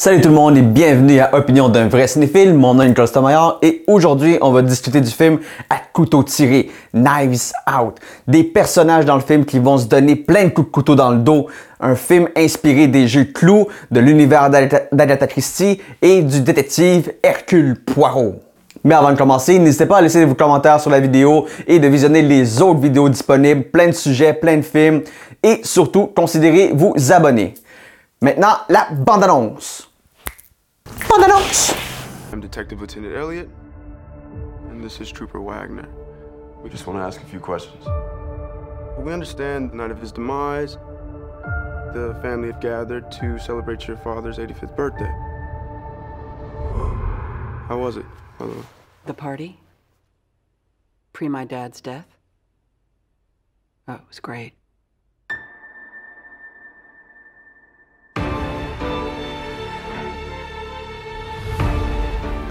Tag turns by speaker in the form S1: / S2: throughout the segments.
S1: Salut tout le monde et bienvenue à Opinion d'un vrai cinéphile. Mon nom est Nicolas Stomaillard et aujourd'hui on va discuter du film à couteau tiré, Knives Out. Des personnages dans le film qui vont se donner plein de coups de couteau dans le dos. Un film inspiré des jeux clous de l'univers d'Agatha Christie et du détective Hercule Poirot. Mais avant de commencer, n'hésitez pas à laisser vos commentaires sur la vidéo et de visionner les autres vidéos disponibles, plein de sujets, plein de films et surtout considérez vous abonner. Maintenant, la bande-annonce. Bande-annonce!
S2: I'm Detective Lieutenant Elliot, and this is Trooper Wagner.
S3: We just want to ask a few questions.
S2: We understand the night of his demise, the family had gathered to celebrate your father's 85th birthday. How was it, by the?
S4: The party? Pre my dad's death? Oh, it was great.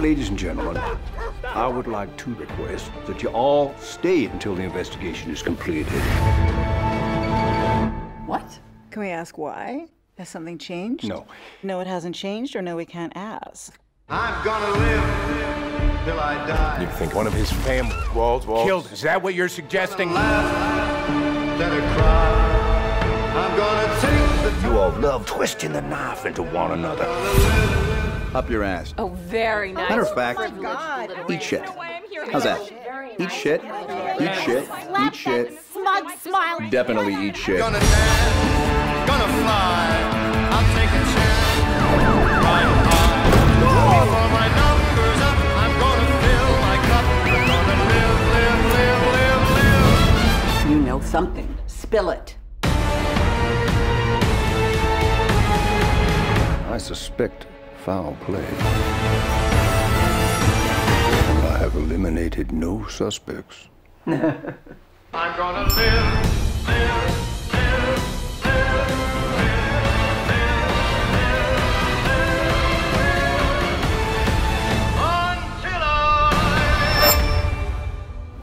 S5: Ladies and gentlemen, I would like to request that you all stay until the investigation is completed.
S4: What?
S6: Can we ask why? Has something changed?
S5: No.
S6: No, it hasn't changed, or no, we can't ask.
S7: I'm gonna live till I die.
S3: You think one of his family
S2: Walls, walls.
S3: killed? Is that what you're suggesting?
S7: Let it cry. I'm gonna take the
S5: You all love twisting the knife into one another.
S8: Up your ass.
S9: Oh, very oh nice.
S8: Matter of fact,
S6: God.
S8: Oh, eat shit. How's that? Eat shit. Eat shit. Eat shit.
S9: Smug smile.
S8: Definitely eat shit.
S7: Gonna dance, gonna fly. I'll take a chance. Right high. Before my numbers up, I'm gonna fill my cup. Gonna live, live, live, live, live.
S4: You know something. Spill it.
S5: I suspect foul play. I have eliminated no suspects.
S7: I'm gonna live, live, live, live.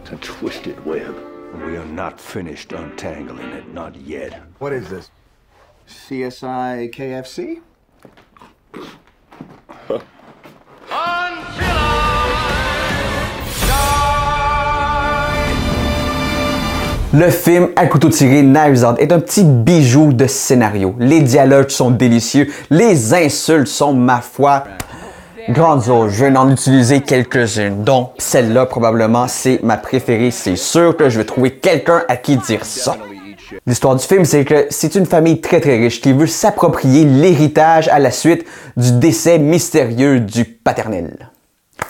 S5: It's a twisted web. We are not finished untangling it, not yet.
S8: What is this? CSI KFC?
S1: Le film à couteau tiré Knives Out est un petit bijou de scénario. Les dialogues sont délicieux, les insultes sont ma foi grandioses. Je vais en utiliser quelques-unes, dont celle-là probablement c'est ma préférée. C'est sûr que je vais trouver quelqu'un à qui dire ça. L'histoire du film, c'est que c'est une famille très très riche qui veut s'approprier l'héritage à la suite du décès mystérieux du paternel.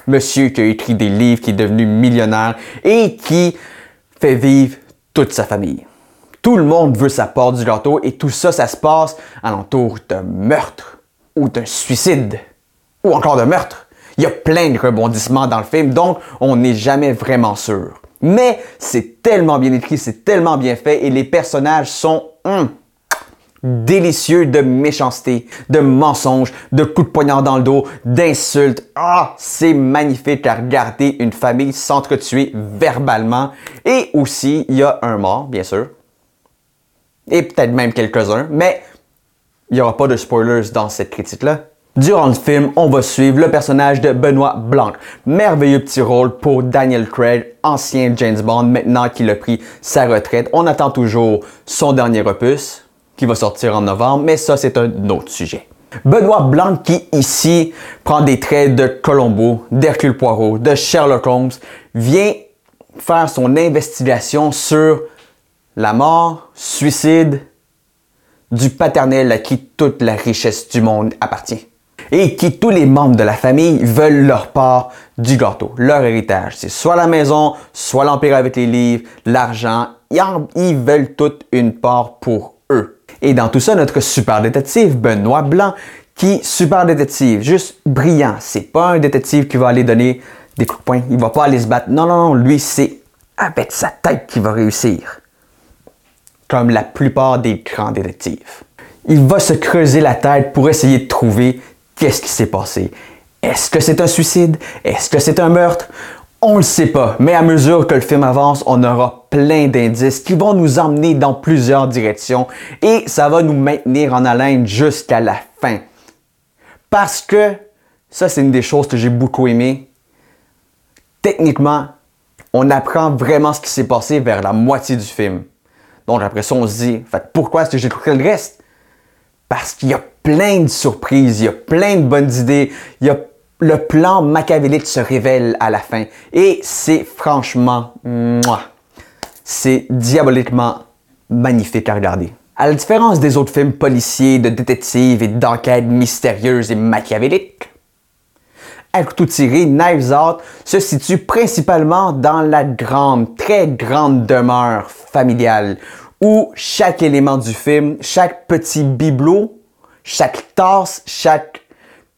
S1: Monsieur qui a écrit des livres, qui est devenu millionnaire et qui fait vivre toute sa famille. Tout le monde veut sa part du gâteau et tout ça, ça se passe alentour d'un meurtre ou d'un suicide ou encore d'un meurtre. Il y a plein de rebondissements dans le film, donc on n'est jamais vraiment sûr. Mais c'est tellement bien écrit, c'est tellement bien fait et les personnages sont hum, délicieux de méchanceté, de mensonges, de coups de poignard dans le dos, d'insultes. Ah, c'est magnifique à regarder une famille s'entretuer verbalement. Et aussi, il y a un mort, bien sûr. Et peut-être même quelques-uns, mais il n'y aura pas de spoilers dans cette critique-là. Durant le film, on va suivre le personnage de Benoît Blanc. Merveilleux petit rôle pour Daniel Craig, ancien James Bond, maintenant qu'il a pris sa retraite. On attend toujours son dernier opus, qui va sortir en novembre, mais ça, c'est un autre sujet. Benoît Blanc qui ici prend des traits de Colombo, d'Hercule Poirot, de Sherlock Holmes, vient faire son investigation sur la mort, suicide du paternel à qui toute la richesse du monde appartient. Et qui tous les membres de la famille veulent leur part du gâteau, leur héritage. C'est soit la maison, soit l'empire avec les livres, l'argent. Ils en- Ils veulent toute une part pour eux. Et dans tout ça, notre super détective, Benoît Blanc, qui, super détective, juste brillant. C'est pas un détective qui va aller donner des coups de poing. Il va pas aller se battre. Non, non, non. Lui, c'est avec sa tête qu'il va réussir comme la plupart des grands détectives. Il va se creuser la tête pour essayer de trouver qu'est-ce qui s'est passé. Est-ce que c'est un suicide? Est-ce que c'est un meurtre? On le sait pas, mais à mesure que le film avance, on aura plein d'indices qui vont nous emmener dans plusieurs directions et ça va nous maintenir en haleine jusqu'à la fin. Parce que ça, c'est une des choses que j'ai beaucoup aimé. Techniquement, on apprend vraiment ce qui s'est passé vers la moitié du film. Donc après ça, on se dit, fait, pourquoi est-ce que j'ai écouté le reste? Parce qu'il y a plein de surprises, il y a plein de bonnes idées, il y a le plan machiavélique se révèle à la fin. Et c'est franchement, c'est diaboliquement magnifique à regarder. À la différence des autres films policiers, de détectives et d'enquêtes mystérieuses et machiavéliques, à couteau tiré, Knives Out se situe principalement dans la grande, très grande demeure familiale où chaque élément du film, chaque petit bibelot, chaque tasse, chaque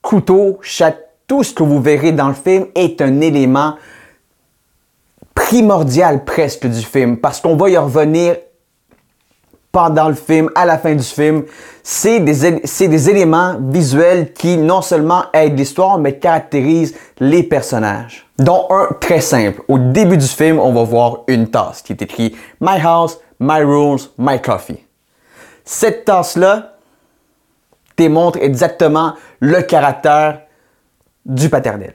S1: couteau, chaque tout ce que vous verrez dans le film est un élément primordial presque du film parce qu'on va y revenir pendant le film, à la fin du film. C'est des, éléments visuels qui non seulement aident l'histoire, mais caractérisent les personnages. Dont un très simple. Au début du film, on va voir une tasse qui est écrit My House, My Rules, My Coffee. Cette tasse-là démontre exactement le caractère du paternel.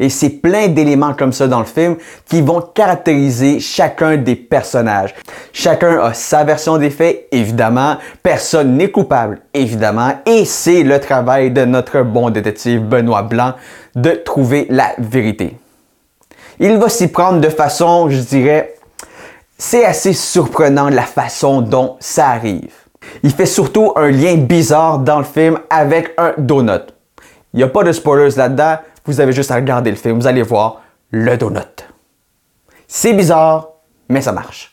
S1: Et c'est plein d'éléments comme ça dans le film qui vont caractériser chacun des personnages. Chacun a sa version des faits, évidemment. Personne n'est coupable, évidemment. Et c'est le travail de notre bon détective Benoît Blanc de trouver la vérité. Il va s'y prendre de façon, je dirais, c'est assez surprenant la façon dont ça arrive. Il fait surtout un lien bizarre dans le film avec un donut. Il n'y a pas de spoilers là-dedans, vous avez juste à regarder le film, vous allez voir le donut. C'est bizarre, mais ça marche.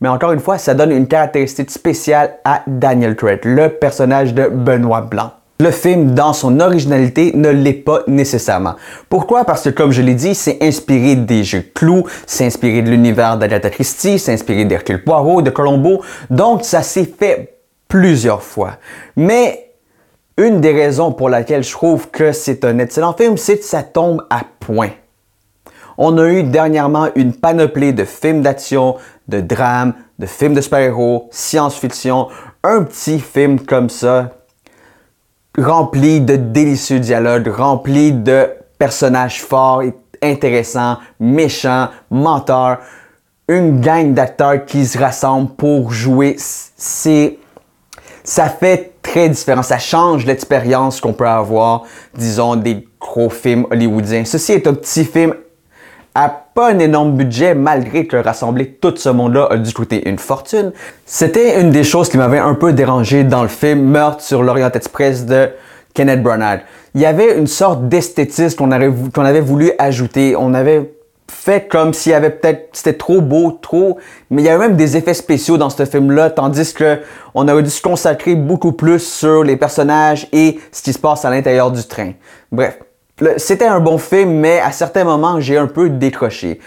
S1: Mais encore une fois, ça donne une caractéristique spéciale à Daniel Craig, le personnage de Benoît Blanc. Le film, dans son originalité, ne l'est pas nécessairement. Pourquoi? Parce que, comme je l'ai dit, c'est inspiré des jeux Clou, c'est inspiré de l'univers d'Agatha Christie, c'est inspiré d'Hercule Poirot, de Colombo. Donc, ça s'est fait plusieurs fois. Mais une des raisons pour laquelle je trouve que c'est un excellent film, c'est que ça tombe à point. On a eu dernièrement une panoplie de films d'action, de drames, de films de super-héros, science-fiction, un petit film comme ça, rempli de délicieux dialogues, rempli de personnages forts intéressants, méchants, menteurs, une gang d'acteurs qui se rassemblent pour jouer. C'est ça fait très différent. Ça change l'expérience qu'on peut avoir, disons, des gros films hollywoodiens. Ceci est un petit film à pas un énorme budget, malgré que rassembler tout ce monde-là a dû coûter une fortune. C'était une des choses qui m'avait un peu dérangé dans le film Meurtre sur l'Orient Express de Kenneth Branagh. Il y avait une sorte d'esthétisme qu'on avait, qu'on avait voulu ajouter. On avait fait comme s'il y avait peut-être c'était trop beau, trop, mais il y avait même des effets spéciaux dans ce film-là, tandis que on aurait dû se consacrer beaucoup plus sur les personnages et ce qui se passe à l'intérieur du train. Bref, c'était un bon film, mais à certains moments j'ai un peu décroché.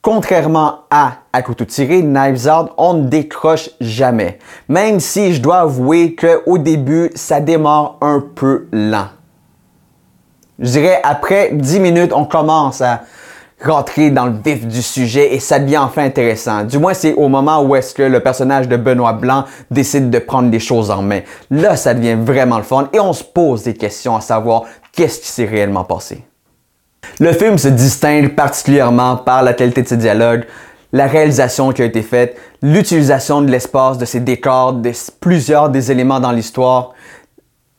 S1: Contrairement à À couteau tiré, Knives Out, on ne décroche jamais. Même si je dois avouer qu'au début, ça démarre un peu lent. Je dirais après 10 minutes, on commence à rentrer dans le vif du sujet et ça devient enfin intéressant. Du moins, c'est au moment où est-ce que le personnage de Benoît Blanc décide de prendre les choses en main. Là, ça devient vraiment le fun et on se pose des questions à savoir qu'est-ce qui s'est réellement passé. Le film se distingue particulièrement par la qualité de ses dialogues, la réalisation qui a été faite, l'utilisation de l'espace, de ses décors, de plusieurs des éléments dans l'histoire,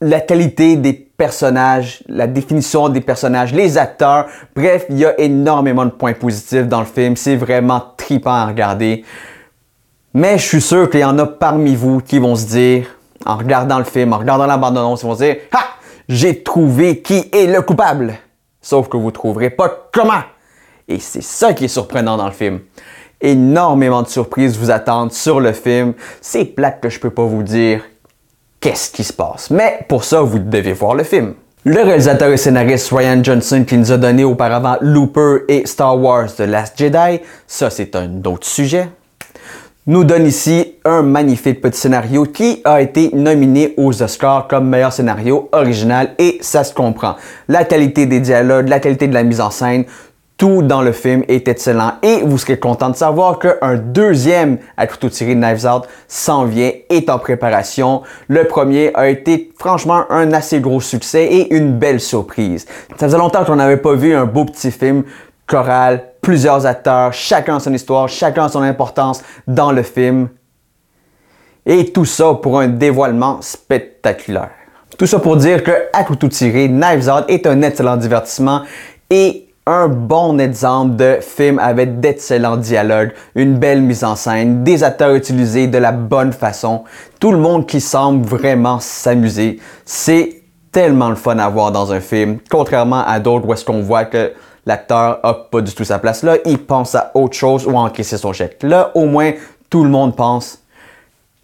S1: la qualité des personnages, la définition des personnages, les acteurs. Bref, il y a énormément de points positifs dans le film. C'est vraiment tripant à regarder. Mais je suis sûr qu'il y en a parmi vous qui vont se dire, en regardant le film, en regardant la bande-annonce, ils vont se dire Ha! J'ai trouvé qui est le coupable! Sauf que vous ne trouverez pas comment! Et c'est ça qui est surprenant dans le film. Énormément de surprises vous attendent sur le film. C'est plate que je peux pas vous dire qu'est-ce qui se passe. Mais pour ça, vous devez voir le film. Le réalisateur et scénariste Ryan Johnson qui nous a donné auparavant Looper et Star Wars The Last Jedi, ça c'est un autre sujet, nous donne ici un magnifique petit scénario qui a été nominé aux Oscars comme meilleur scénario original et ça se comprend. La qualité des dialogues, la qualité de la mise en scène, Tout dans le film est excellent et vous serez content de savoir qu'un deuxième à couteau tiré Knives Out s'en vient, est en préparation. Le premier a été franchement un assez gros succès et une belle surprise. Ça faisait longtemps qu'on n'avait pas vu un beau petit film choral, plusieurs acteurs, chacun son histoire, chacun son importance dans le film. Et tout ça pour un dévoilement spectaculaire. Tout ça pour dire que À couteau tiré, Knives Out est un excellent divertissement et un bon exemple de film avec d'excellents dialogues, une belle mise en scène, des acteurs utilisés de la bonne façon, tout le monde qui semble vraiment s'amuser. C'est tellement le fun à voir dans un film, contrairement à d'autres où est-ce qu'on voit que l'acteur a pas du tout sa place là, il pense à autre chose ou à encaisser son chèque. Là, au moins, tout le monde pense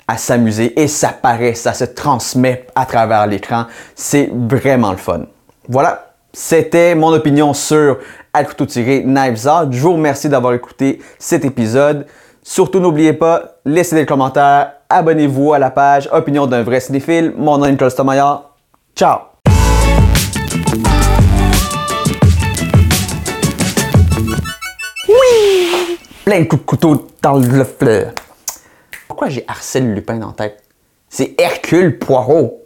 S1: à s'amuser et ça paraît, ça se transmet à travers l'écran. C'est vraiment le fun. Voilà, c'était mon opinion sur À couteau tiré Knives. Je vous remercie d'avoir écouté cet épisode. Surtout, n'oubliez pas, laissez des commentaires, abonnez-vous à la page Opinion d'un vrai cinéphile. Mon nom est Nicolas Stomaillard. Ciao! Oui! Plein de coups de couteau dans le fleur. Pourquoi j'ai Arsène Lupin dans tête? C'est Hercule Poirot.